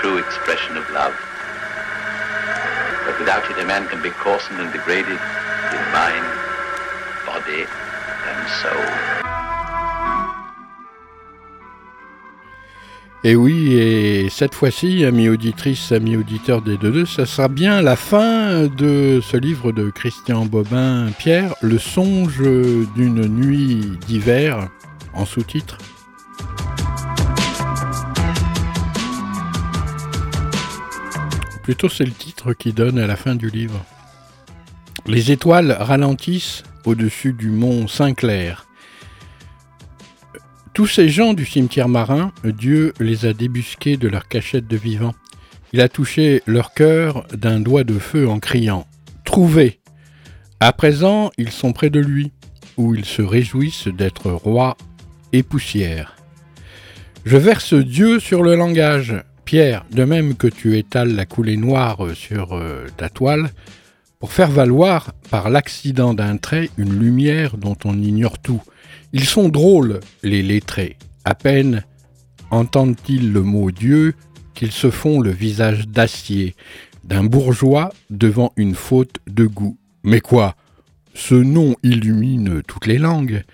true expression of love. But without it, a man can be and degraded in mind, body, and soul. Et oui, et cette fois-ci, amis auditrices, amis auditeurs des deux, ça sera bien la fin de ce livre de Christian Bobin Pierre, Le songe d'une nuit d'hiver, en sous-titre. Plutôt c'est le titre qui donne à la fin du livre. Les étoiles ralentissent au-dessus du mont Saint-Clair. Tous ces gens du cimetière marin, Dieu les a débusqués de leur cachette de vivants. Il a touché leur cœur d'un doigt de feu en criant Trouvez À présent, ils sont près de lui, où ils se réjouissent d'être rois et poussière. Je verse Dieu sur le langage. Pierre, de même que tu étales la coulée noire sur euh, ta toile, pour faire valoir, par l'accident d'un trait, une lumière dont on ignore tout, ils sont drôles, les lettrés. À peine entendent-ils le mot Dieu qu'ils se font le visage d'acier d'un bourgeois devant une faute de goût. Mais quoi? Ce nom illumine toutes les langues.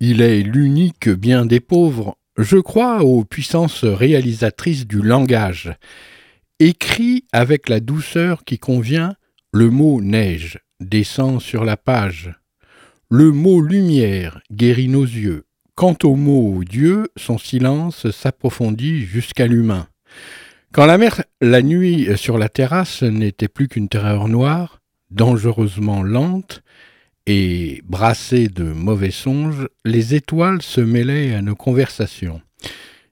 Il est l'unique bien des pauvres. Je crois aux puissances réalisatrices du langage. Écrit avec la douceur qui convient, le mot neige descend sur la page. Le mot lumière guérit nos yeux. Quant au mot Dieu, son silence s'approfondit jusqu'à l'humain. Quand la mer, la nuit sur la terrasse, n'était plus qu'une terreur noire, dangereusement lente, et brassée de mauvais songes, les étoiles se mêlaient à nos conversations.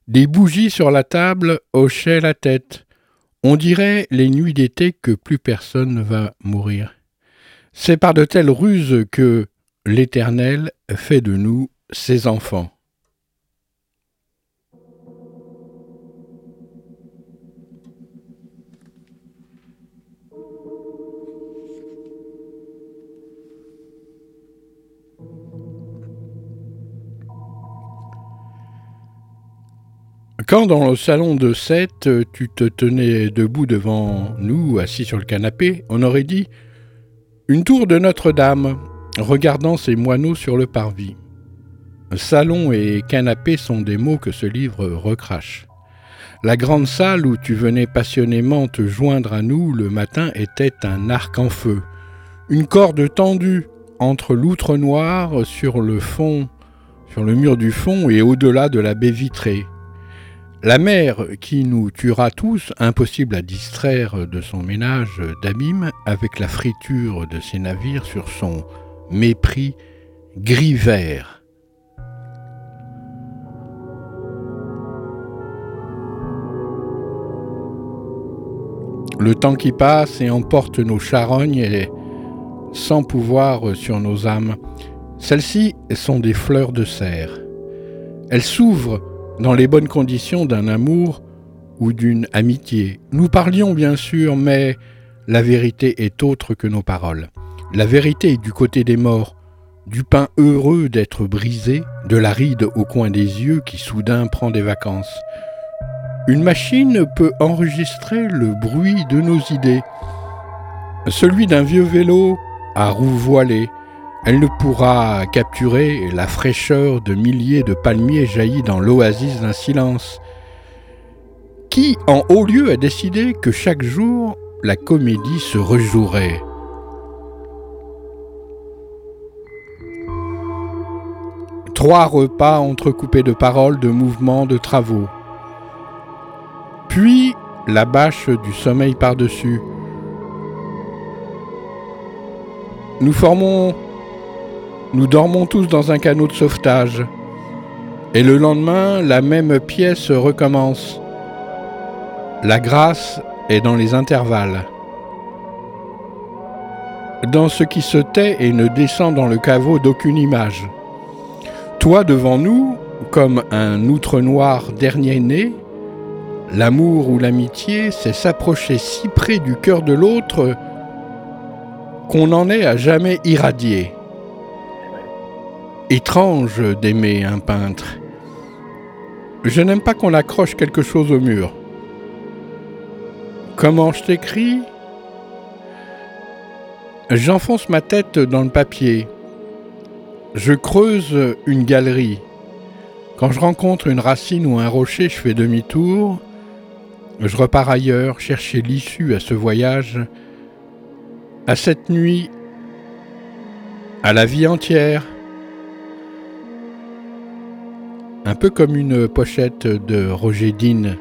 Des bougies sur la table hochaient la tête. On dirait les nuits d'été que plus personne ne va mourir. C'est par de telles ruses que, L'Éternel fait de nous ses enfants. Quand dans le salon de Seth, tu te tenais debout devant nous, assis sur le canapé, on aurait dit Une tour de Notre-Dame, regardant ces moineaux sur le parvis. Salon et canapé sont des mots que ce livre recrache. La grande salle où tu venais passionnément te joindre à nous le matin était un arc en feu, une corde tendue entre l'outre noire sur le fond, sur le mur du fond et au-delà de la baie vitrée. La mer qui nous tuera tous, impossible à distraire de son ménage d'abîme, avec la friture de ses navires sur son mépris gris-vert. Le temps qui passe et emporte nos charognes et sans pouvoir sur nos âmes. Celles-ci sont des fleurs de serre. Elles s'ouvrent dans les bonnes conditions d'un amour ou d'une amitié. Nous parlions bien sûr, mais la vérité est autre que nos paroles. La vérité est du côté des morts, du pain heureux d'être brisé, de la ride au coin des yeux qui soudain prend des vacances. Une machine peut enregistrer le bruit de nos idées, celui d'un vieux vélo à roues voilées. Elle ne pourra capturer la fraîcheur de milliers de palmiers jaillis dans l'oasis d'un silence. Qui, en haut lieu, a décidé que chaque jour, la comédie se rejouerait? Trois repas entrecoupés de paroles, de mouvements, de travaux. Puis la bâche du sommeil par-dessus. Nous formons, nous dormons tous dans un canot de sauvetage. Et le lendemain, la même pièce recommence. La grâce est dans les intervalles. Dans ce qui se tait et ne descend dans le caveau d'aucune image. Toi devant nous, comme un outre noir dernier né, l'amour ou l'amitié, c'est s'approcher si près du cœur de l'autre qu'on en est à jamais irradié. Étrange d'aimer un peintre. Je n'aime pas qu'on accroche quelque chose au mur. Comment je t'écris? J'enfonce ma tête dans le papier. Je creuse une galerie. Quand je rencontre une racine ou un rocher, je fais demi-tour. Je repars ailleurs, chercher l'issue à ce voyage, à cette nuit, à la vie entière. Un peu comme une pochette de Roger Dean.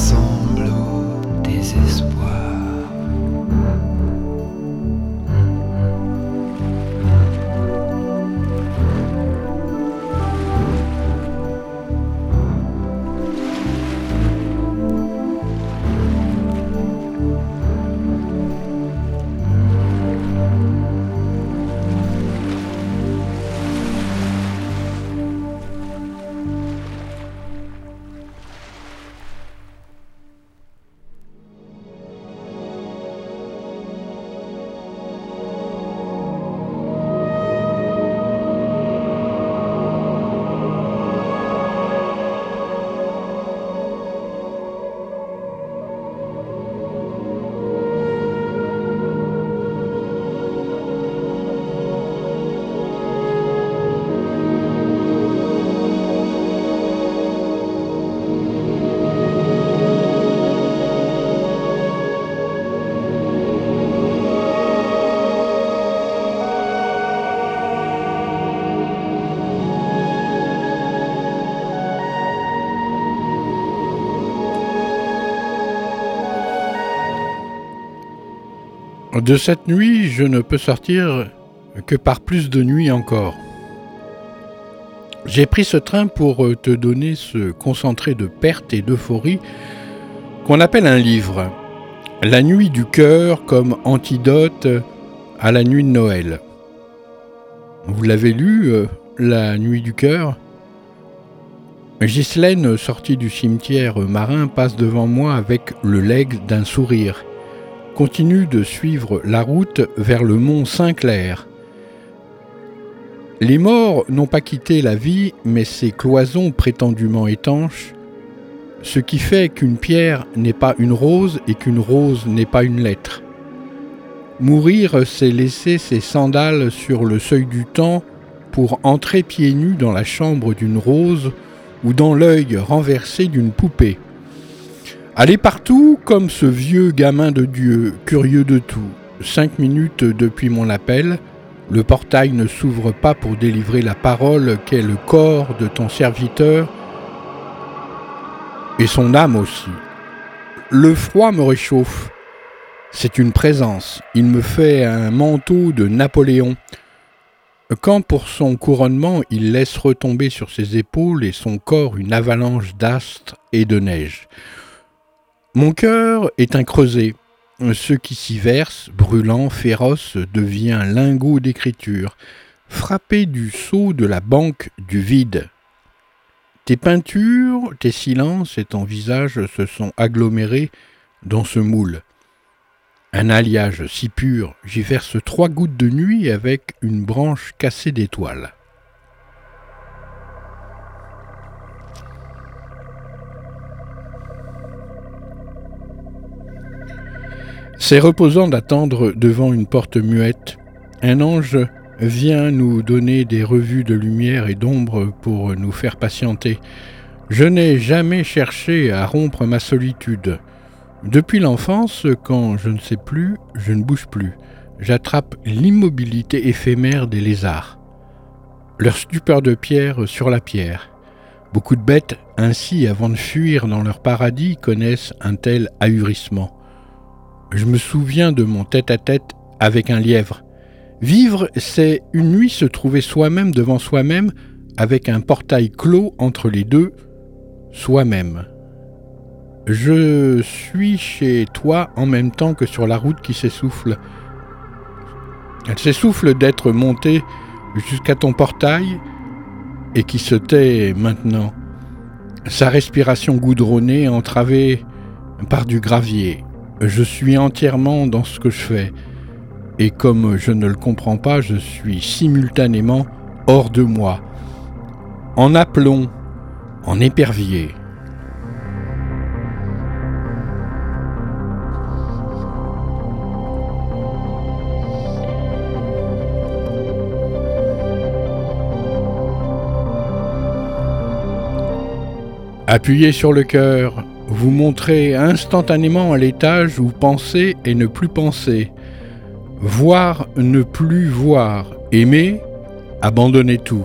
Qui De cette nuit, je ne peux sortir que par plus de nuits encore. J'ai pris ce train pour euh, te donner ce concentré de perte et d'euphorie qu'on appelle un livre. La nuit du cœur comme antidote à la nuit de Noël. Vous l'avez lu, euh, La nuit du cœur? Ghislaine, sortie du cimetière marin, passe devant moi avec le legs d'un sourire. Continue de suivre la route vers le mont Saint-Clair. Les morts n'ont pas quitté la vie, mais ces cloisons prétendument étanches, ce qui fait qu'une pierre n'est pas une rose et qu'une rose n'est pas une lettre. Mourir, c'est laisser ses sandales sur le seuil du temps pour entrer pieds nus dans la chambre d'une rose ou dans l'œil renversé d'une poupée. Aller partout comme ce vieux gamin de Dieu, curieux de tout. Cinq minutes depuis mon appel, le portail ne s'ouvre pas pour délivrer la parole qu'est le corps de ton serviteur et son âme aussi. Le froid me réchauffe. C'est une présence. Il me fait un manteau de Napoléon. Quand pour son couronnement il laisse retomber sur ses épaules et son corps une avalanche d'astres et de neige. Mon cœur est un creuset. Ce qui s'y verse, brûlant, féroce, devient lingot d'écriture, frappé du sceau de la banque du vide. Tes peintures, tes silences et ton visage se sont agglomérés dans ce moule. Un alliage si pur, j'y verse trois gouttes de nuit avec une branche cassée d'étoiles. C'est reposant d'attendre devant une porte muette. Un ange vient nous donner des revues de lumière et d'ombre pour nous faire patienter. Je n'ai jamais cherché à rompre ma solitude. Depuis l'enfance, quand je ne sais plus, je ne bouge plus. J'attrape l'immobilité éphémère des lézards. Leur stupeur de pierre sur la pierre. Beaucoup de bêtes, ainsi, avant de fuir dans leur paradis, connaissent un tel ahurissement. Je me souviens de mon tête-à-tête avec un lièvre. Vivre, c'est une nuit se trouver soi-même devant soi-même, avec un portail clos entre les deux, soi-même. Je suis chez toi en même temps que sur la route qui s'essouffle. Elle s'essouffle d'être montée jusqu'à ton portail et qui se tait maintenant. Sa respiration goudronnée entravée par du gravier. Je suis entièrement dans ce que je fais. Et comme je ne le comprends pas, je suis simultanément hors de moi. En aplomb, en épervier. Appuyez sur le cœur, vous montrez instantanément à l'étage où penser et ne plus penser, voir, ne plus voir, aimer, abandonner tout.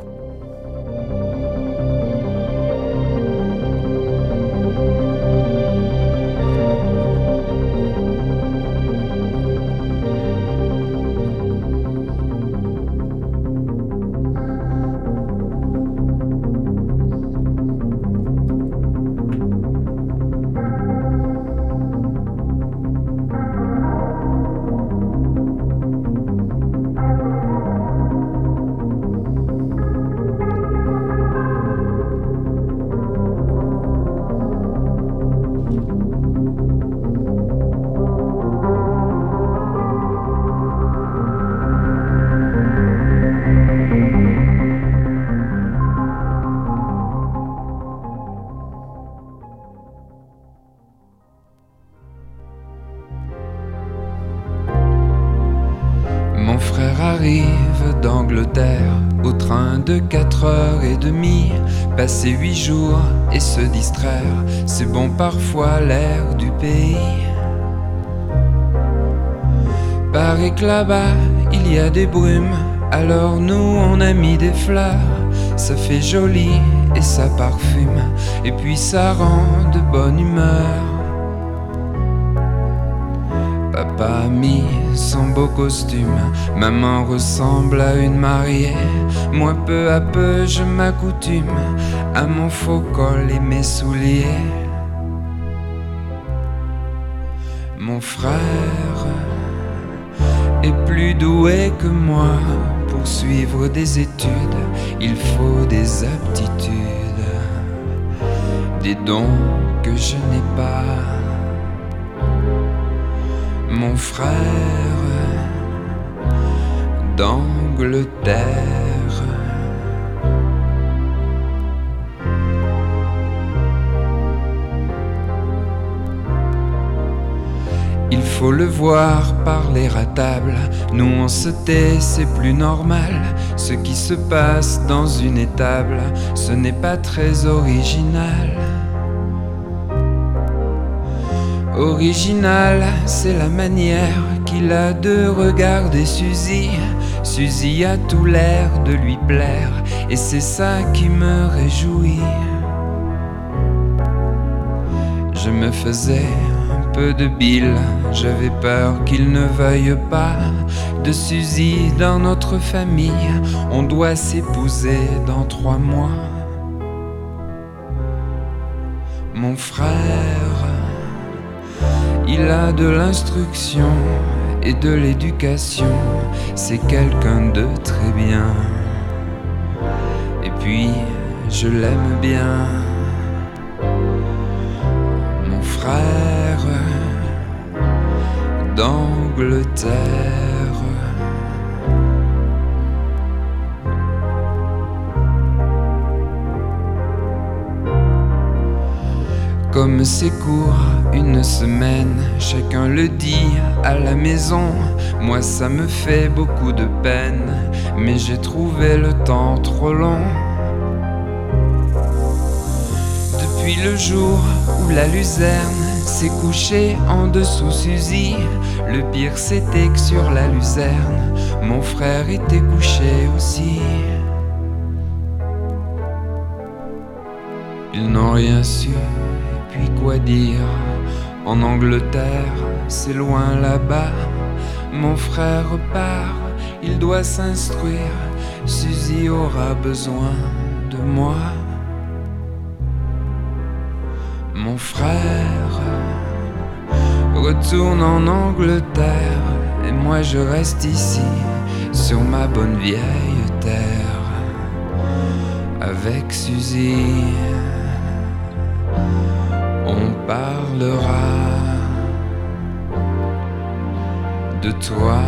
Passer huit jours et se distraire, c'est bon parfois l'air du pays. Paraît que là-bas il y a des brumes, alors nous on a mis des fleurs. Ça fait joli et ça parfume, et puis ça rend de bonne humeur. Papa a mis son beau costume. Maman ressemble à une mariée. Moi, peu à peu, je m'accoutume à mon faux col et mes souliers. Mon frère est plus doué que moi pour suivre des études. Il faut des aptitudes, des dons que je n'ai pas. Mon frère d'Angleterre. Il faut le voir parler à table. Nous on se tait, c'est plus normal. Ce qui se passe dans une étable, ce n'est pas très original. Original, c'est la manière qu'il a de regarder Suzy. Suzy a tout l'air de lui plaire, et c'est ça qui me réjouit. Je me faisais peu de bile. J'avais peur qu'il ne veuille pas de Suzy dans notre famille. On doit s'épouser dans trois mois. Mon frère, il a de l'instruction et de l'éducation. C'est quelqu'un de très bien. Et puis, je l'aime bien. Mon frère d'Angleterre. Comme c'est court, une semaine, chacun le dit à la maison. Moi ça me fait beaucoup de peine, mais j'ai trouvé le temps trop long. Depuis le jour où la luzerne s'est couchée en dessous Suzy, le pire c'était que sur la luzerne, mon frère était couché aussi. Ils n'ont rien su, quoi dire En Angleterre, c'est loin là-bas. Mon frère part, il doit s'instruire. Suzy aura besoin de moi. Mon frère retourne en Angleterre et moi je reste ici sur ma bonne vieille terre avec Suzy. Parlera de toi,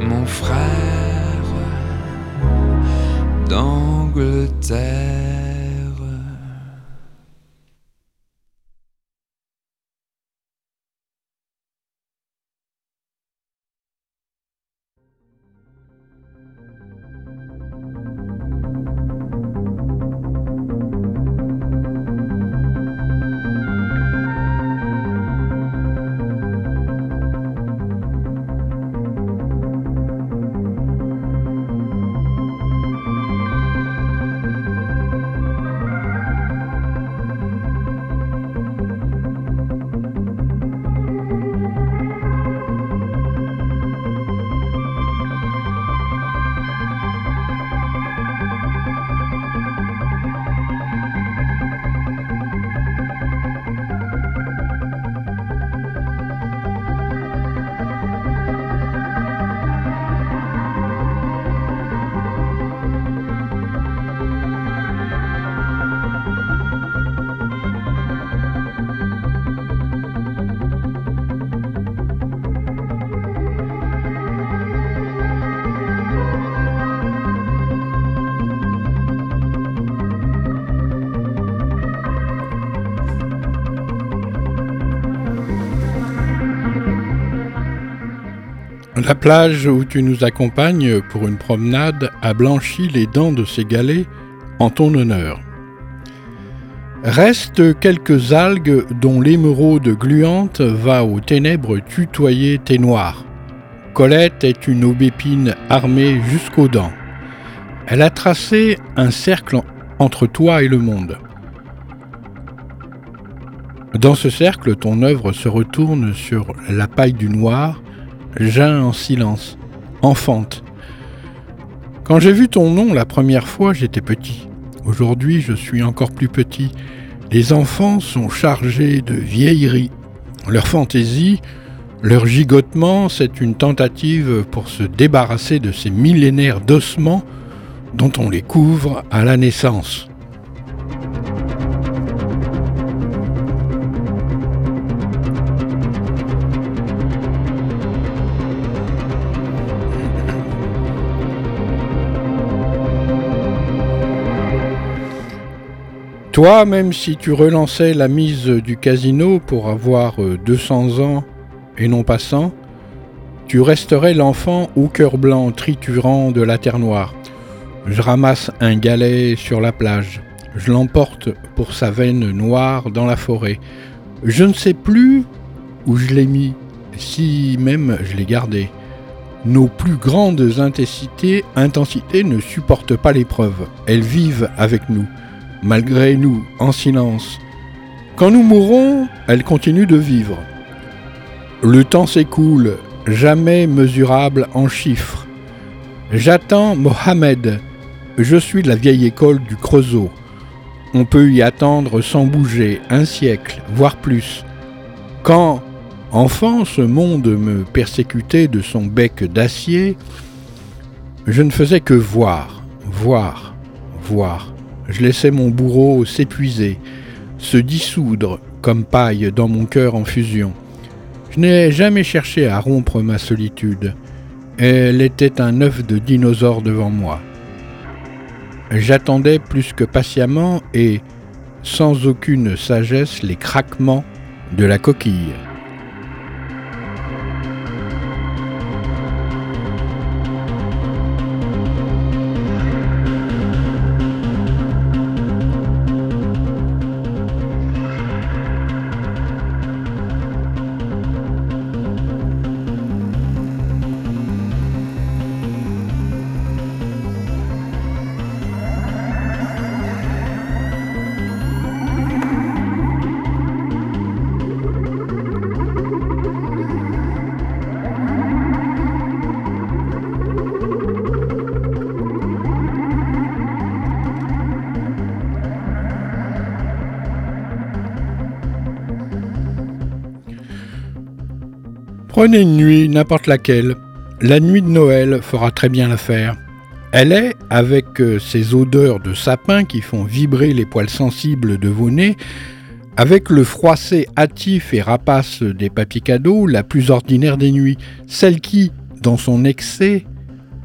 mon frère d'Angleterre. La plage où tu nous accompagnes pour une promenade a blanchi les dents de ses galets en ton honneur. Restent quelques algues dont l'émeraude gluante va aux ténèbres tutoyer tes noirs. Colette est une aubépine armée jusqu'aux dents. Elle a tracé un cercle entre toi et le monde. Dans ce cercle, ton œuvre se retourne sur la paille du noir, jeun en silence, enfante. Quand j'ai vu ton nom la première fois, j'étais petit. Aujourd'hui, je suis encore plus petit. Les enfants sont chargés de vieillerie. Leur fantaisie, leur gigotement, c'est une tentative pour se débarrasser de ces millénaires d'ossements dont on les couvre à la naissance. Toi, même si tu relançais la mise du casino pour avoir 200 euh, ans et non pas 100, tu resterais l'enfant au cœur blanc triturant de la terre noire. Je ramasse un galet sur la plage. Je l'emporte pour sa veine noire dans la forêt. Je ne sais plus où je l'ai mis, si même je l'ai gardé. Nos plus grandes intensités, intensités ne supportent pas l'épreuve. Elles vivent avec nous malgré nous, en silence. Quand nous mourrons, elle continue de vivre. Le temps s'écoule, jamais mesurable en chiffres. J'attends Mohamed. Je suis de la vieille école du Creusot. On peut y attendre sans bouger un siècle, voire plus. Quand, enfant, ce monde me persécutait de son bec d'acier, je ne faisais que voir, voir, voir. Je laissais mon bourreau s'épuiser, se dissoudre comme paille dans mon cœur en fusion. Je n'ai jamais cherché à rompre ma solitude. Elle était un œuf de dinosaure devant moi. J'attendais plus que patiemment et sans aucune sagesse les craquements de la coquille. Prenez une nuit, n'importe laquelle. La nuit de Noël fera très bien l'affaire. Elle est, avec euh, ses odeurs de sapin qui font vibrer les poils sensibles de vos nez, avec le froissé hâtif et rapace des papiers cadeaux, la plus ordinaire des nuits, celle qui, dans son excès,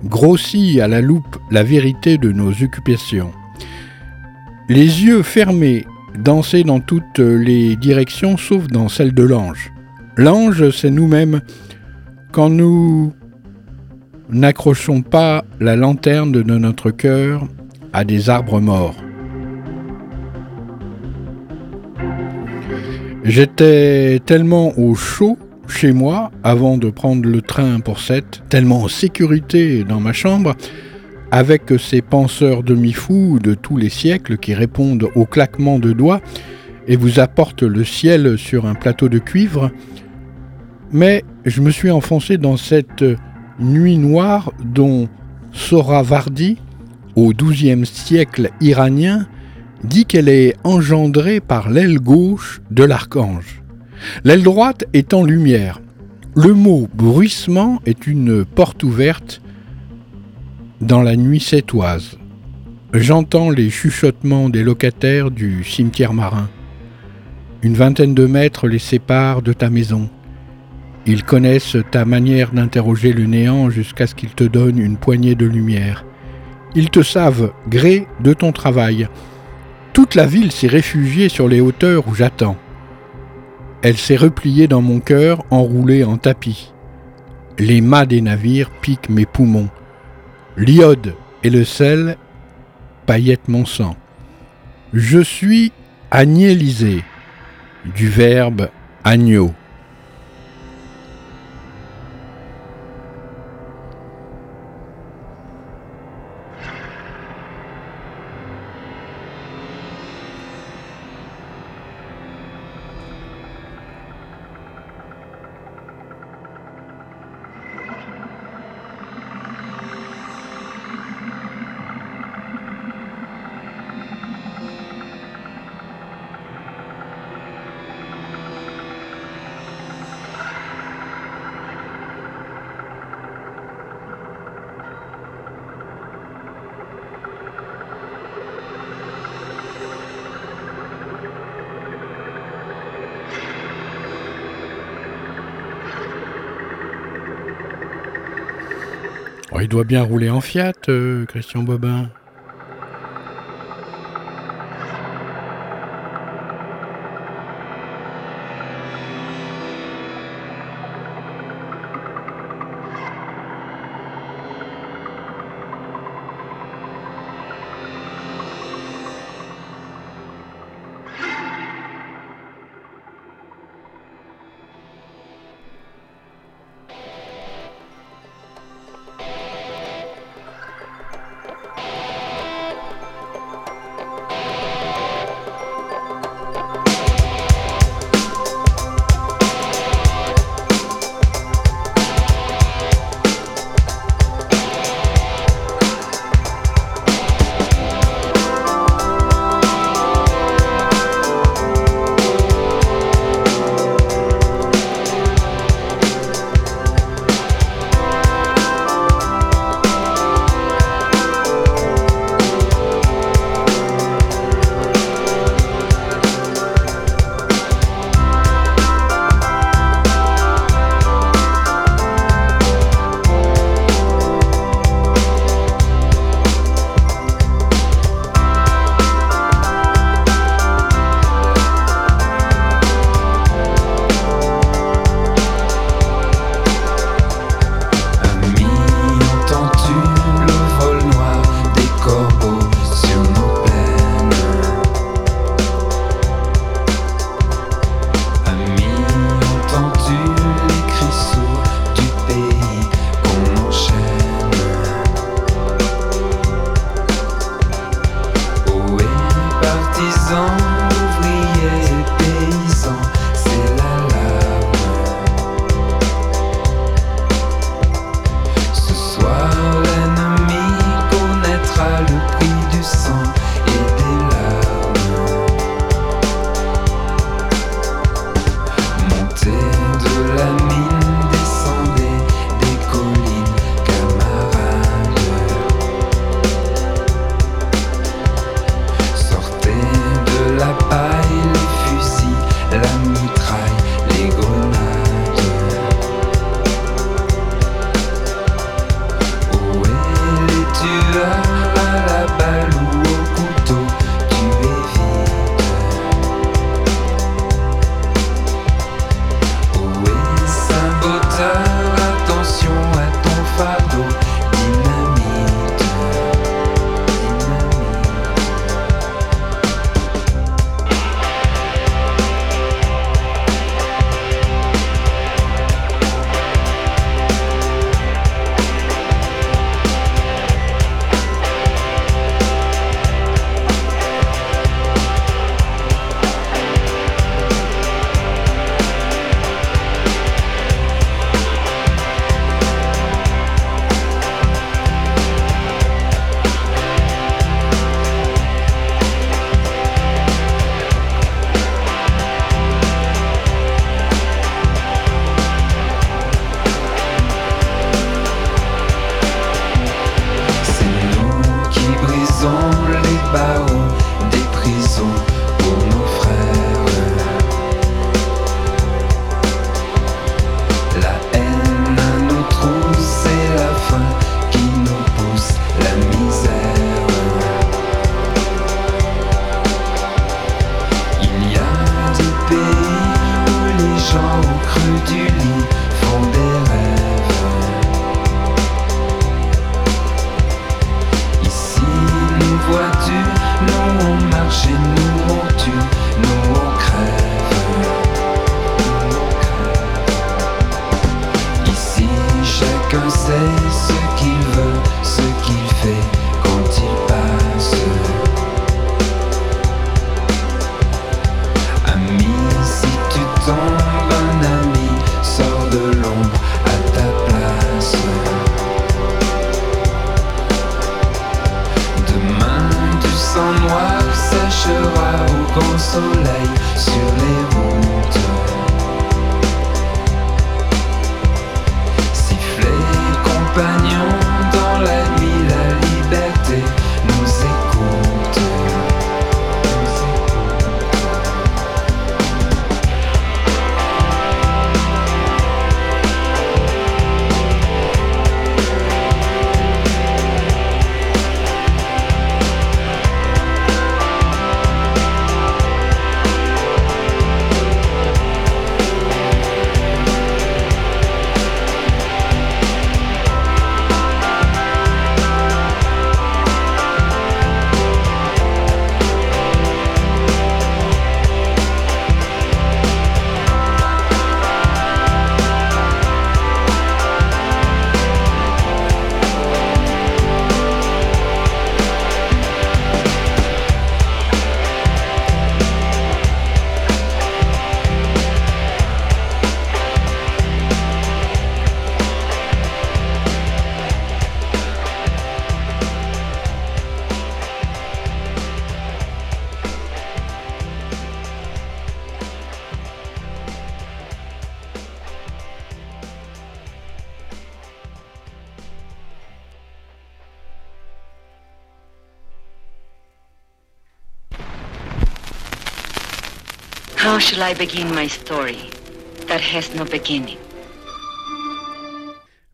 grossit à la loupe la vérité de nos occupations. Les yeux fermés, danser dans toutes les directions sauf dans celle de l'ange. L'ange, c'est nous-mêmes quand nous n'accrochons pas la lanterne de notre cœur à des arbres morts. J'étais tellement au chaud chez moi avant de prendre le train pour 7, tellement en sécurité dans ma chambre, avec ces penseurs demi-fous de tous les siècles qui répondent au claquement de doigts et vous apportent le ciel sur un plateau de cuivre, mais je me suis enfoncé dans cette nuit noire dont Soravardi, au XIIe siècle iranien, dit qu'elle est engendrée par l'aile gauche de l'archange. L'aile droite est en lumière. Le mot bruissement est une porte ouverte dans la nuit sétoise. J'entends les chuchotements des locataires du cimetière marin. Une vingtaine de mètres les séparent de ta maison. Ils connaissent ta manière d'interroger le néant jusqu'à ce qu'ils te donnent une poignée de lumière. Ils te savent gré de ton travail. Toute la ville s'est réfugiée sur les hauteurs où j'attends. Elle s'est repliée dans mon cœur, enroulée en tapis. Les mâts des navires piquent mes poumons. L'iode et le sel paillettent mon sang. Je suis agnélisé, du verbe agneau. Il doit bien rouler en Fiat, euh, Christian Bobin.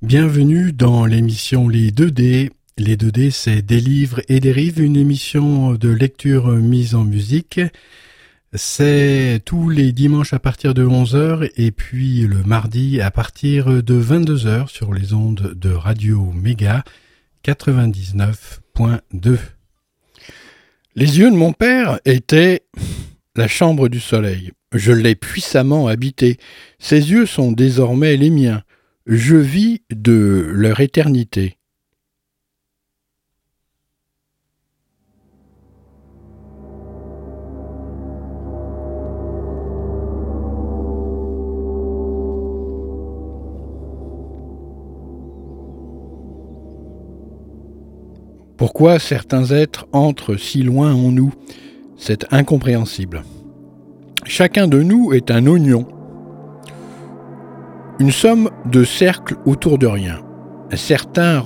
Bienvenue dans l'émission Les 2D. Les 2D, c'est des livres et des rives, une émission de lecture mise en musique. C'est tous les dimanches à partir de 11h et puis le mardi à partir de 22h sur les ondes de Radio Méga 99.2. Les yeux de mon père étaient la chambre du soleil. Je l'ai puissamment habité. Ses yeux sont désormais les miens. Je vis de leur éternité. Pourquoi certains êtres entrent si loin en nous? C'est incompréhensible. Chacun de nous est un oignon, une somme de cercles autour de rien. Certains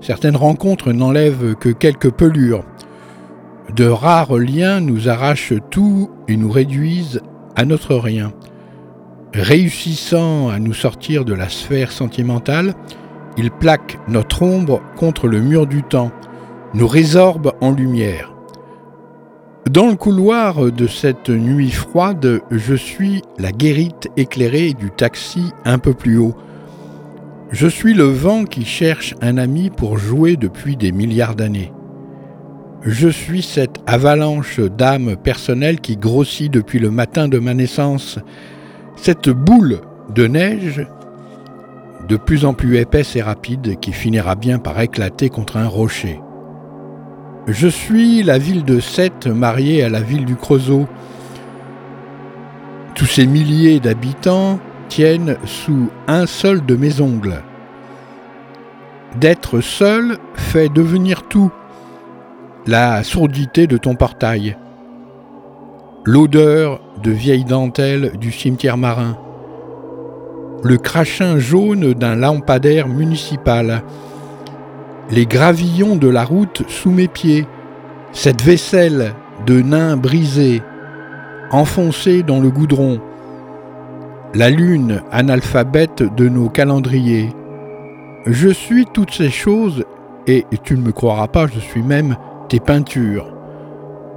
certaines rencontres n'enlèvent que quelques pelures. De rares liens nous arrachent tout et nous réduisent à notre rien. Réussissant à nous sortir de la sphère sentimentale, il plaque notre ombre contre le mur du temps, nous résorbe en lumière. Dans le couloir de cette nuit froide, je suis la guérite éclairée du taxi un peu plus haut. Je suis le vent qui cherche un ami pour jouer depuis des milliards d'années. Je suis cette avalanche d'âmes personnelles qui grossit depuis le matin de ma naissance, cette boule de neige de plus en plus épaisse et rapide qui finira bien par éclater contre un rocher. Je suis la ville de Sète mariée à la ville du Creusot. Tous ces milliers d'habitants tiennent sous un seul de mes ongles. D'être seul fait devenir tout. La sourdité de ton portail, l'odeur de vieille dentelle du cimetière marin, le crachin jaune d'un lampadaire municipal, les gravillons de la route sous mes pieds, cette vaisselle de nains brisés, enfoncée dans le goudron, la lune analphabète de nos calendriers. Je suis toutes ces choses, et tu ne me croiras pas, je suis même tes peintures.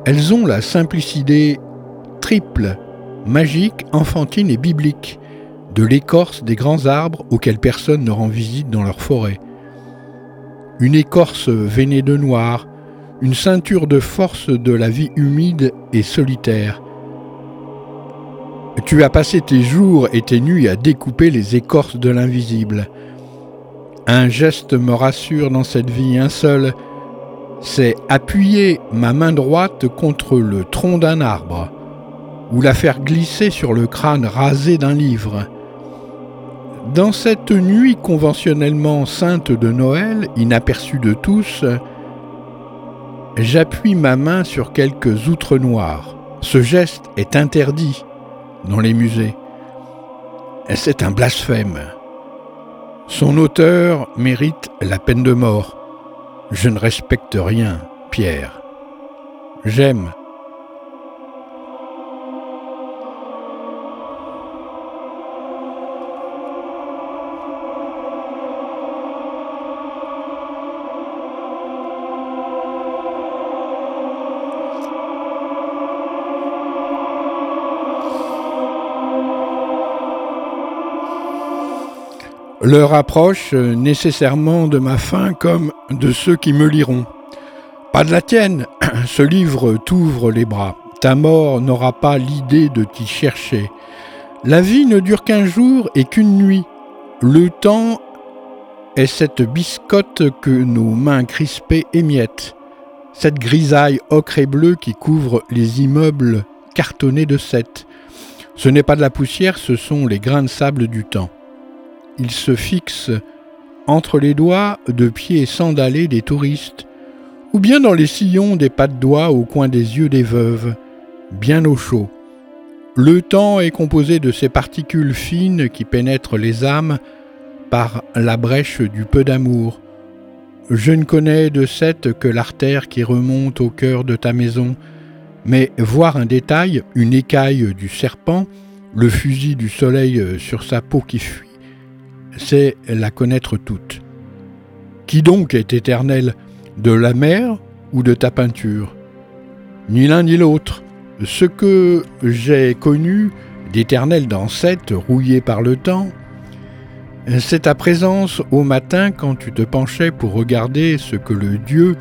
Elles ont la simplicité triple, magique, enfantine et biblique de l'écorce des grands arbres auxquels personne ne rend visite dans leur forêt. Une écorce veinée de noir, une ceinture de force de la vie humide et solitaire. Tu as passé tes jours et tes nuits à découper les écorces de l'invisible. Un geste me rassure dans cette vie, un seul, c'est appuyer ma main droite contre le tronc d'un arbre, ou la faire glisser sur le crâne rasé d'un livre. Dans cette nuit conventionnellement sainte de Noël, inaperçue de tous, j'appuie ma main sur quelques outres noires. Ce geste est interdit dans les musées. C'est un blasphème. Son auteur mérite la peine de mort. Je ne respecte rien, Pierre. J'aime L'heure approche euh, nécessairement de ma fin comme de ceux qui me liront. Pas de la tienne, ce livre t'ouvre les bras. Ta mort n'aura pas l'idée de t'y chercher. La vie ne dure qu'un jour et qu'une nuit. Le temps est cette biscotte que nos mains crispées émiettent, cette grisaille ocre et bleue qui couvre les immeubles cartonnés de sept. Ce n'est pas de la poussière, ce sont les grains de sable du temps il se fixe entre les doigts de pieds sandalés des touristes, ou bien dans les sillons des pas de doigts au coin des yeux des veuves, bien au chaud. Le temps est composé de ces particules fines qui pénètrent les âmes par la brèche du peu d'amour. Je ne connais de cette que l'artère qui remonte au cœur de ta maison, mais voir un détail, une écaille du serpent, le fusil du soleil sur sa peau qui fuit, c'est la connaître toute. Qui donc est éternel De la mer ou de ta peinture? Ni l'un ni l'autre. Ce que j'ai connu d'éternel dans cette, rouillé par le temps, c'est ta présence au matin quand tu te penchais pour regarder ce que le Dieu,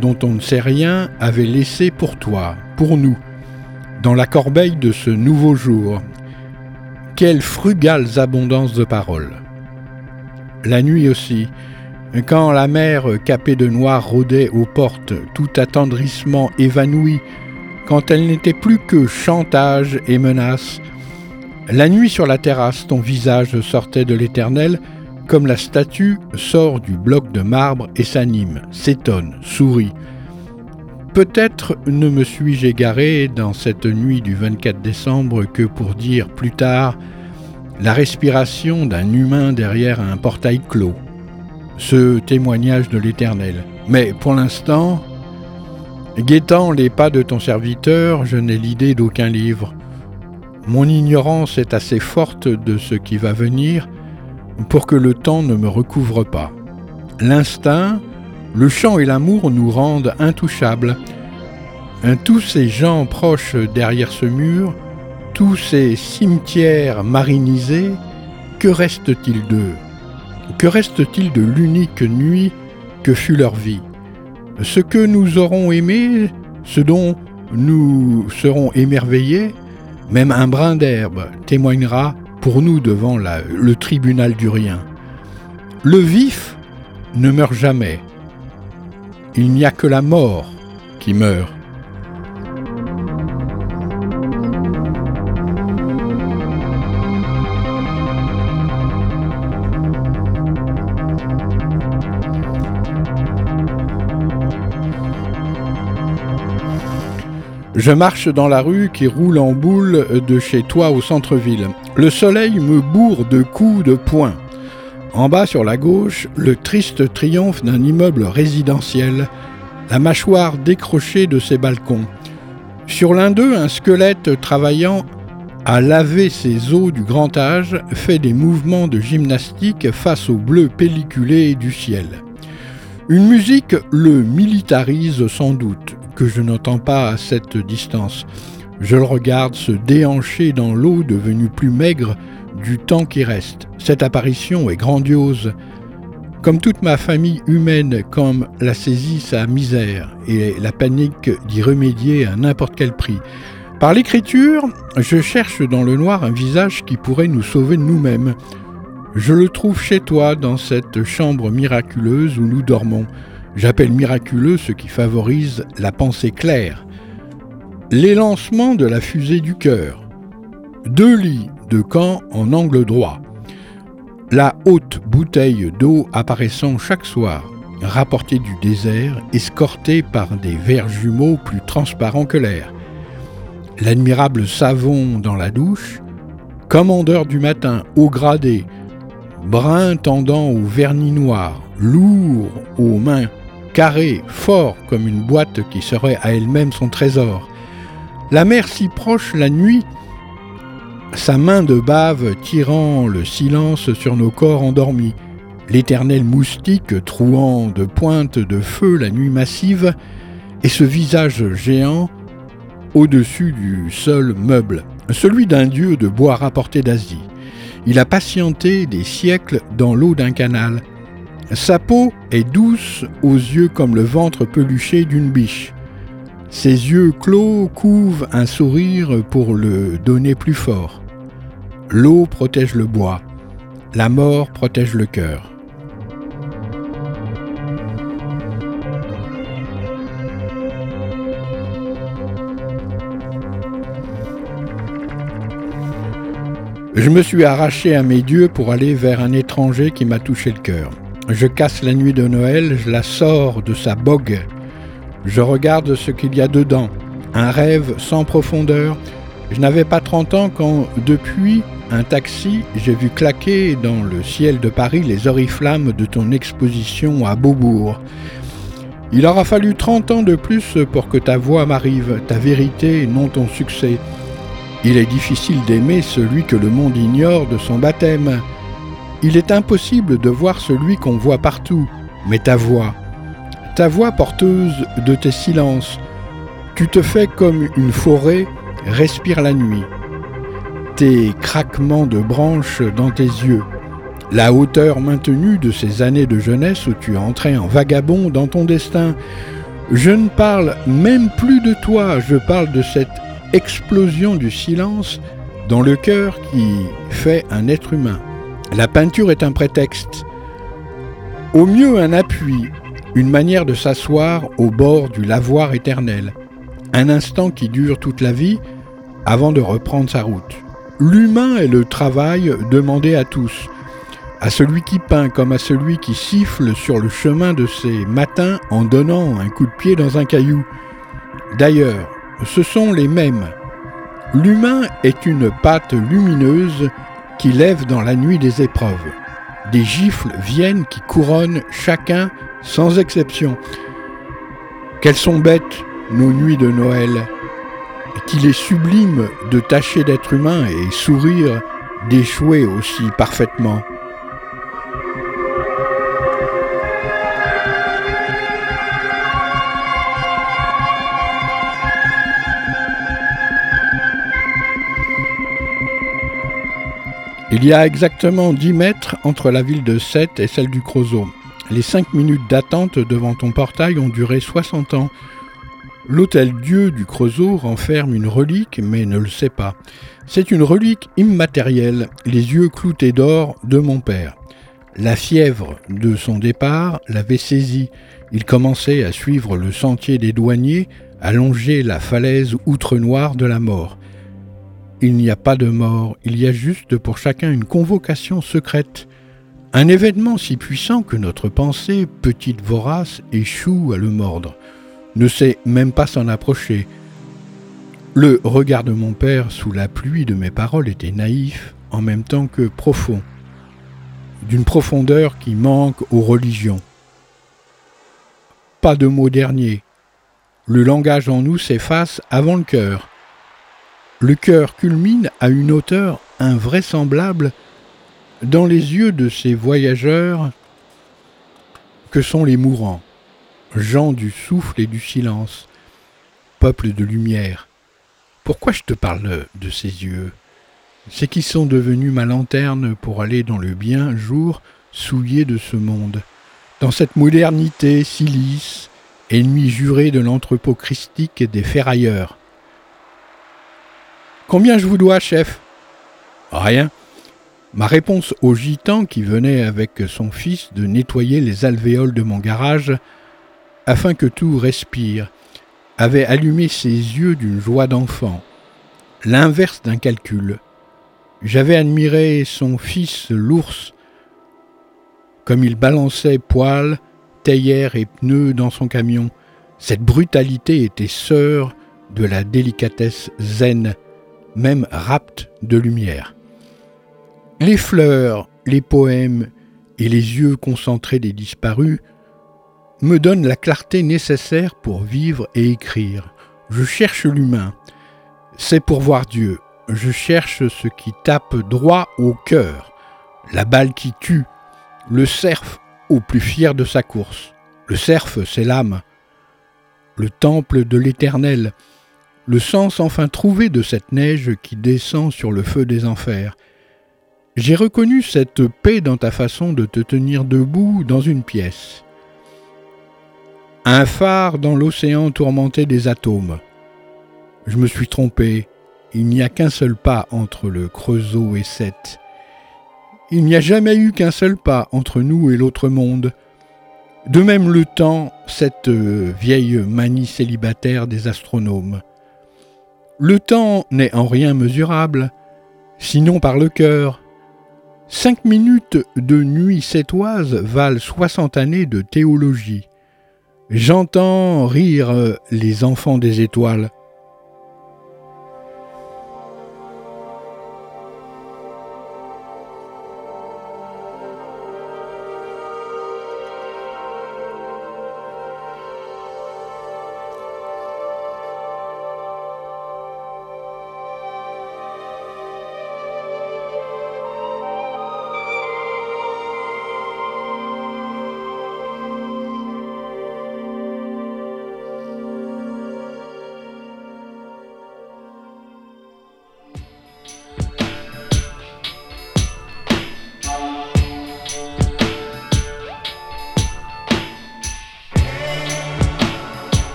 dont on ne sait rien, avait laissé pour toi, pour nous, dans la corbeille de ce nouveau jour. Quelle frugales abondance de paroles. La nuit aussi, quand la mer capée de noir rôdait aux portes, tout attendrissement évanoui, quand elle n'était plus que chantage et menace, la nuit sur la terrasse, ton visage sortait de l'éternel, comme la statue sort du bloc de marbre et s'anime, s'étonne, sourit. Peut-être ne me suis-je égaré dans cette nuit du 24 décembre que pour dire plus tard la respiration d'un humain derrière un portail clos ce témoignage de l'Éternel. Mais pour l'instant, guettant les pas de ton serviteur, je n'ai l'idée d'aucun livre. Mon ignorance est assez forte de ce qui va venir pour que le temps ne me recouvre pas. L'instinct, le chant et l'amour nous rendent intouchables. Tous ces gens proches derrière ce mur, tous ces cimetières marinisés, que reste-t-il d'eux? Que reste-t-il de l'unique nuit que fut leur vie? Ce que nous aurons aimé, ce dont nous serons émerveillés, même un brin d'herbe témoignera pour nous devant le tribunal du rien. Le vif ne meurt jamais. Il n'y a que la mort qui meurt. Je marche dans la rue qui roule en boule de chez toi au centre-ville. Le soleil me bourre de coups de poing. En bas sur la gauche, le triste triomphe d'un immeuble résidentiel, la mâchoire décrochée de ses balcons. Sur l'un d'eux, un squelette travaillant à laver ses os du grand âge fait des mouvements de gymnastique face au bleu pelliculé du ciel. Une musique le militarise sans doute je n'entends pas à cette distance. Je le regarde se déhancher dans l'eau devenue plus maigre du temps qui reste. Cette apparition est grandiose. Comme toute ma famille humaine, comme la saisit sa misère et la panique d'y remédier à n'importe quel prix. Par l'écriture, je cherche dans le noir un visage qui pourrait nous sauver nous-mêmes. Je le trouve chez toi dans cette chambre miraculeuse où nous dormons. J'appelle miraculeux ce qui favorise la pensée claire. L'élancement de la fusée du cœur. Deux lits de camp en angle droit. La haute bouteille d'eau apparaissant chaque soir, rapportée du désert, escortée par des verres jumeaux plus transparents que l'air. L'admirable savon dans la douche, commandeur du matin, haut gradé, brun tendant au vernis noir, lourd aux mains, carré, fort comme une boîte qui serait à elle-même son trésor. La mer si proche la nuit, sa main de bave tirant le silence sur nos corps endormis, l'éternel moustique trouant de pointes de feu la nuit massive, et ce visage géant au-dessus du sol meuble, celui d'un dieu de bois rapporté d'Asie. Il a patienté des siècles dans l'eau d'un canal, sa peau est douce aux yeux comme le ventre peluché d'une biche. Ses yeux clos couvent un sourire pour le donner plus fort. L'eau protège le bois, la mort protège le cœur. Je me suis arraché à mes dieux pour aller vers un étranger qui m'a touché le cœur. Je casse la nuit de Noël, je la sors de sa bogue. Je regarde ce qu'il y a dedans. Un rêve sans profondeur. Je n'avais pas 30 ans quand, depuis un taxi, j'ai vu claquer dans le ciel de Paris les oriflammes de ton exposition à Beaubourg. Il aura fallu 30 ans de plus pour que ta voix m'arrive, ta vérité, non ton succès. Il est difficile d'aimer celui que le monde ignore de son baptême. Il est impossible de voir celui qu'on voit partout, mais ta voix, ta voix porteuse de tes silences, tu te fais comme une forêt, respire la nuit. Tes craquements de branches dans tes yeux, la hauteur maintenue de ces années de jeunesse où tu entrais en vagabond dans ton destin. Je ne parle même plus de toi, je parle de cette explosion du silence dans le cœur qui fait un être humain. La peinture est un prétexte, au mieux un appui, une manière de s'asseoir au bord du lavoir éternel, un instant qui dure toute la vie avant de reprendre sa route. L'humain est le travail demandé à tous, à celui qui peint comme à celui qui siffle sur le chemin de ses matins en donnant un coup de pied dans un caillou. D'ailleurs, ce sont les mêmes. L'humain est une pâte lumineuse qui lève dans la nuit des épreuves. Des gifles viennent qui couronnent chacun sans exception. Qu'elles sont bêtes, nos nuits de Noël, et qu'il est sublime de tâcher d'être humain et sourire d'échouer aussi parfaitement. Il y a exactement 10 mètres entre la ville de Sète et celle du Creusot. Les 5 minutes d'attente devant ton portail ont duré 60 ans. L'hôtel Dieu du Creusot renferme une relique, mais ne le sait pas. C'est une relique immatérielle, les yeux cloutés d'or de mon père. La fièvre de son départ l'avait saisi. Il commençait à suivre le sentier des douaniers, à la falaise outre-noire de la mort. Il n'y a pas de mort, il y a juste pour chacun une convocation secrète. Un événement si puissant que notre pensée, petite vorace, échoue à le mordre, ne sait même pas s'en approcher. Le regard de mon père sous la pluie de mes paroles était naïf, en même temps que profond, d'une profondeur qui manque aux religions. Pas de mot dernier. Le langage en nous s'efface avant le cœur. Le cœur culmine à une hauteur invraisemblable dans les yeux de ces voyageurs que sont les mourants, gens du souffle et du silence, peuple de lumière. Pourquoi je te parle de ces yeux? C'est qu'ils sont devenus ma lanterne pour aller dans le bien jour souillé de ce monde, dans cette modernité si lisse, ennemi juré de l'entrepôt christique et des ferrailleurs. Combien je vous dois, chef? Rien. Ma réponse au gitan qui venait avec son fils de nettoyer les alvéoles de mon garage afin que tout respire avait allumé ses yeux d'une joie d'enfant, l'inverse d'un calcul. J'avais admiré son fils l'ours, comme il balançait poils, théières et pneus dans son camion. Cette brutalité était sœur de la délicatesse zen même rapte de lumière. Les fleurs, les poèmes et les yeux concentrés des disparus me donnent la clarté nécessaire pour vivre et écrire. Je cherche l'humain. C'est pour voir Dieu. Je cherche ce qui tape droit au cœur. La balle qui tue. Le cerf au plus fier de sa course. Le cerf, c'est l'âme. Le temple de l'éternel le sens enfin trouvé de cette neige qui descend sur le feu des enfers. J'ai reconnu cette paix dans ta façon de te tenir debout dans une pièce. Un phare dans l'océan tourmenté des atomes. Je me suis trompé, il n'y a qu'un seul pas entre le Creusot et Seth. Il n'y a jamais eu qu'un seul pas entre nous et l'autre monde. De même le temps, cette vieille manie célibataire des astronomes. Le temps n'est en rien mesurable, sinon par le cœur. Cinq minutes de nuit sétoise valent soixante années de théologie. J'entends rire les enfants des étoiles.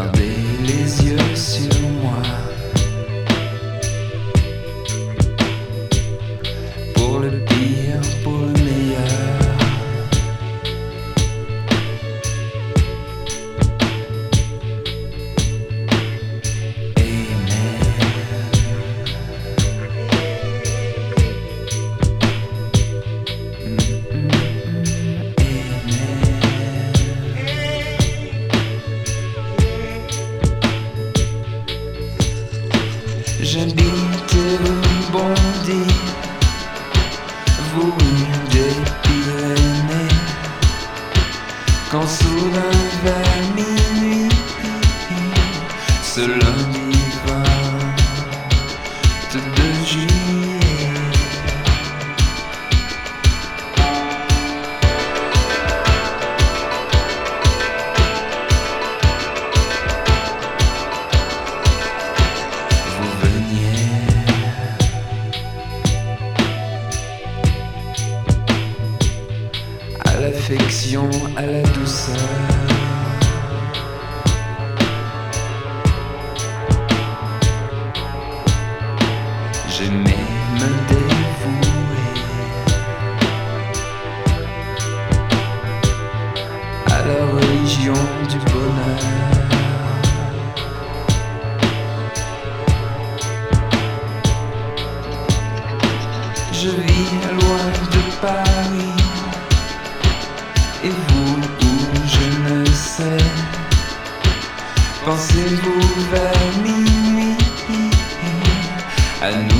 Gardez les yeux sur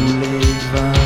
À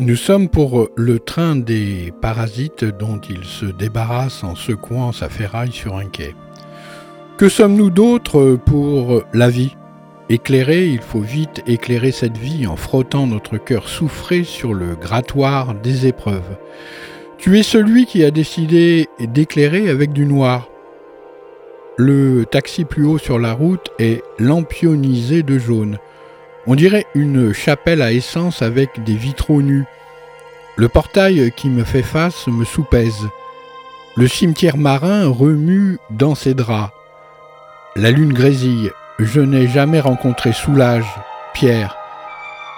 Nous sommes pour le train des parasites dont il se débarrasse en secouant sa ferraille sur un quai. Que sommes-nous d'autres pour la vie? Éclairer, il faut vite éclairer cette vie en frottant notre cœur souffré sur le grattoir des épreuves. Tu es celui qui a décidé d'éclairer avec du noir. Le taxi plus haut sur la route est lampionnisé de jaune. On dirait une chapelle à essence avec des vitraux nus. Le portail qui me fait face me soupèse. Le cimetière marin remue dans ses draps. La lune grésille. Je n'ai jamais rencontré Soulage, Pierre.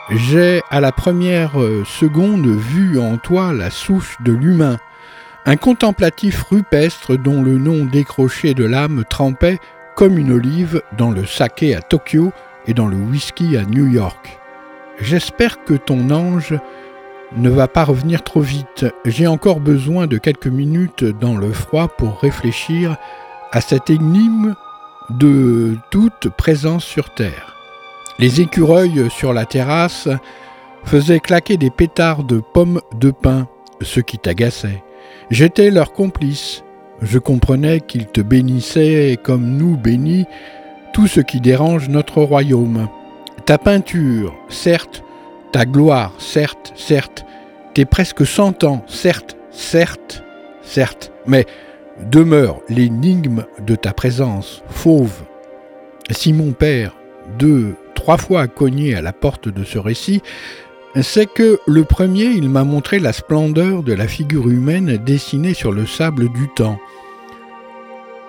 J'ai à la première seconde vu en toi la souche de l'humain, un contemplatif rupestre dont le nom décroché de l'âme trempait comme une olive dans le saké à Tokyo et dans le whisky à New York. J'espère que ton ange ne va pas revenir trop vite. J'ai encore besoin de quelques minutes dans le froid pour réfléchir à cette énigme de toute présence sur Terre. Les écureuils sur la terrasse faisaient claquer des pétards de pommes de pin, ce qui t'agaçait. J'étais leur complice. Je comprenais qu'ils te bénissaient comme nous bénis tout ce qui dérange notre royaume. Ta peinture, certes, ta gloire, certes, certes, tes presque cent ans, certes, certes, certes, mais demeure l'énigme de ta présence, fauve. Si mon père, deux, trois fois cogné à la porte de ce récit, c'est que le premier, il m'a montré la splendeur de la figure humaine dessinée sur le sable du temps.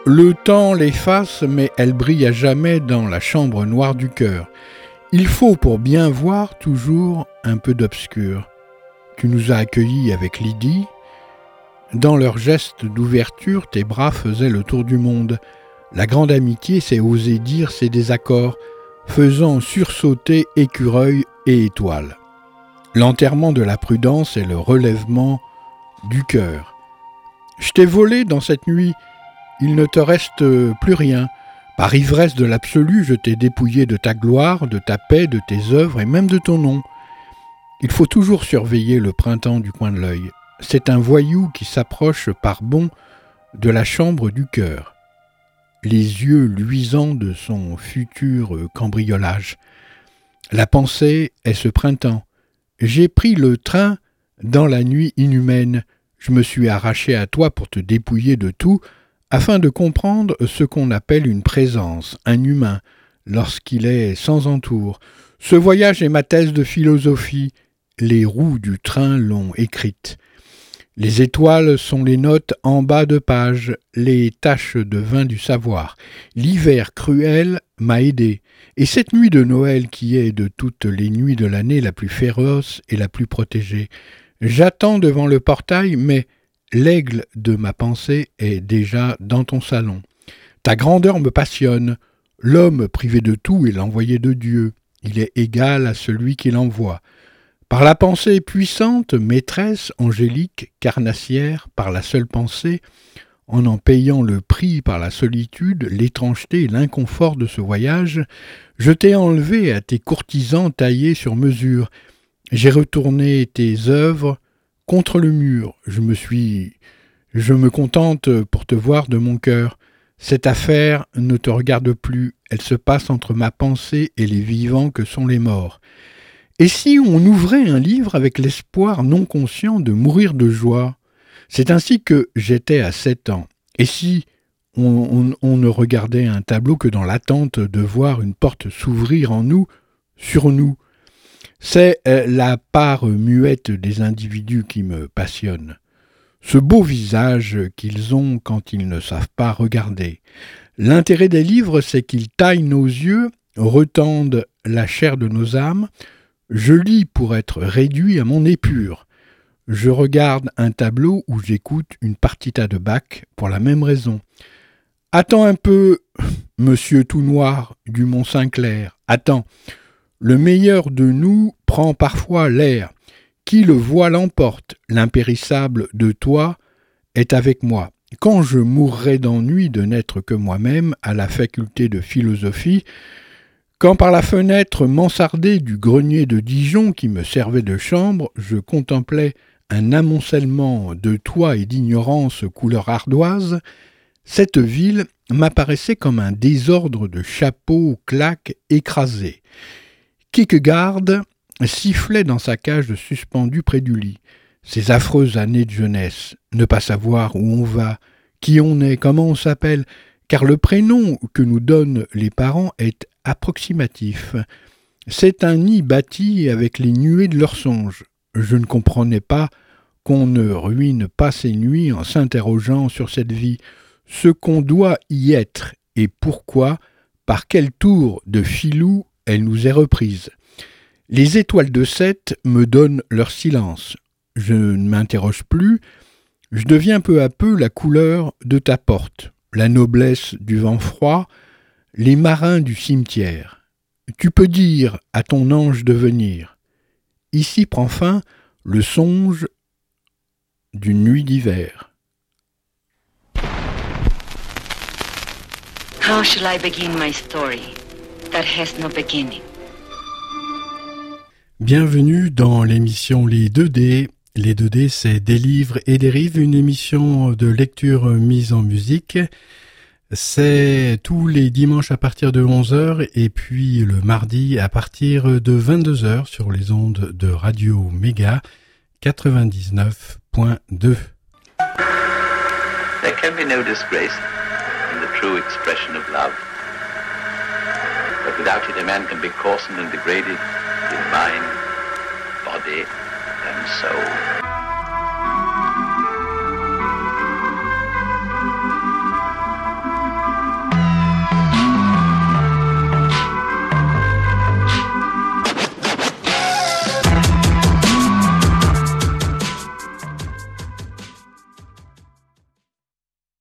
Le temps l'efface, mais elle brille à jamais dans la chambre noire du cœur. Il faut pour bien voir toujours un peu d'obscur. Tu nous as accueillis avec Lydie. Dans leurs gestes d'ouverture, tes bras faisaient le tour du monde. La grande amitié, c'est oser dire ses désaccords, faisant sursauter écureuil et étoiles. L'enterrement de la prudence et le relèvement du cœur. Je t'ai volé dans cette nuit, il ne te reste plus rien. Par ivresse de l'absolu, je t'ai dépouillé de ta gloire, de ta paix, de tes œuvres et même de ton nom. Il faut toujours surveiller le printemps du coin de l'œil. C'est un voyou qui s'approche par bond de la chambre du cœur, les yeux luisants de son futur cambriolage. La pensée est ce printemps. J'ai pris le train dans la nuit inhumaine. Je me suis arraché à toi pour te dépouiller de tout, afin de comprendre ce qu'on appelle une présence, un humain, lorsqu'il est sans entour. Ce voyage est ma thèse de philosophie, les roues du train l'ont écrite. Les étoiles sont les notes en bas de page, les taches de vin du savoir. L'hiver cruel m'a aidé, et cette nuit de Noël qui est de toutes les nuits de l'année la plus féroce et la plus protégée. J'attends devant le portail, mais l'aigle de ma pensée est déjà dans ton salon. Ta grandeur me passionne. L'homme privé de tout est l'envoyé de Dieu. Il est égal à celui qui l'envoie. Par la pensée puissante, maîtresse, angélique, carnassière, par la seule pensée, en en payant le prix par la solitude, l'étrangeté et l'inconfort de ce voyage, je t'ai enlevé à tes courtisans taillés sur mesure. J'ai retourné tes œuvres contre le mur. Je me suis. Je me contente pour te voir de mon cœur. Cette affaire ne te regarde plus, elle se passe entre ma pensée et les vivants que sont les morts. Et si on ouvrait un livre avec l'espoir non conscient de mourir de joie? C'est ainsi que j'étais à sept ans. Et si on, ne regardait un tableau que dans l'attente de voir une porte s'ouvrir en nous, sur nous C'est euh, la part muette des individus qui me passionne. Ce beau visage qu'ils ont quand ils ne savent pas regarder. L'intérêt des livres, c'est qu'ils taillent nos yeux, retendent la chair de nos âmes, je lis pour être réduit à mon épure. Je regarde un tableau où j'écoute une partita de Bach pour la même raison. Attends un peu, monsieur tout noir du Mont Saint-Clair. Attends. Le meilleur de nous prend parfois l'air. Qui le voit l'emporte. L'impérissable de toi est avec moi. Quand je mourrai d'ennui de n'être que moi-même à la faculté de philosophie, quand par la fenêtre mansardée du grenier de Dijon qui me servait de chambre, je contemplais un amoncellement de toits et d'ignorance couleur ardoise, cette ville m'apparaissait comme un désordre de chapeaux, claques écrasés. Kierkegaard sifflait dans sa cage suspendue près du lit. Ces affreuses années de jeunesse, ne pas savoir où on va, qui on est, comment on s'appelle, car le prénom que nous donnent les parents est approximatif. C'est un nid bâti avec les nuées de leurs songes. Je ne comprenais pas qu'on ne ruine pas ces nuits en s'interrogeant sur cette vie, ce qu'on doit y être et pourquoi, par quel tour de filou elle nous est reprise. Les étoiles de sept me donnent leur silence. Je ne m'interroge plus, je deviens peu à peu la couleur de ta porte, la noblesse du vent froid, Les marins du cimetière. Tu peux dire à ton ange de venir. Ici prend fin le songe d'une nuit d'hiver. How shall I begin my story? That has no beginning? Bienvenue dans l'émission Les 2D. Les 2D, c'est des livres et des rives, une émission de lecture mise en musique. C'est tous les dimanches à partir de 11h et puis le mardi à partir de 22h sur les ondes de Radio Méga 99.2. There can be no disgrace in the true expression of love. Without it, a man can be coarsened and degraded in mind, body, and soul.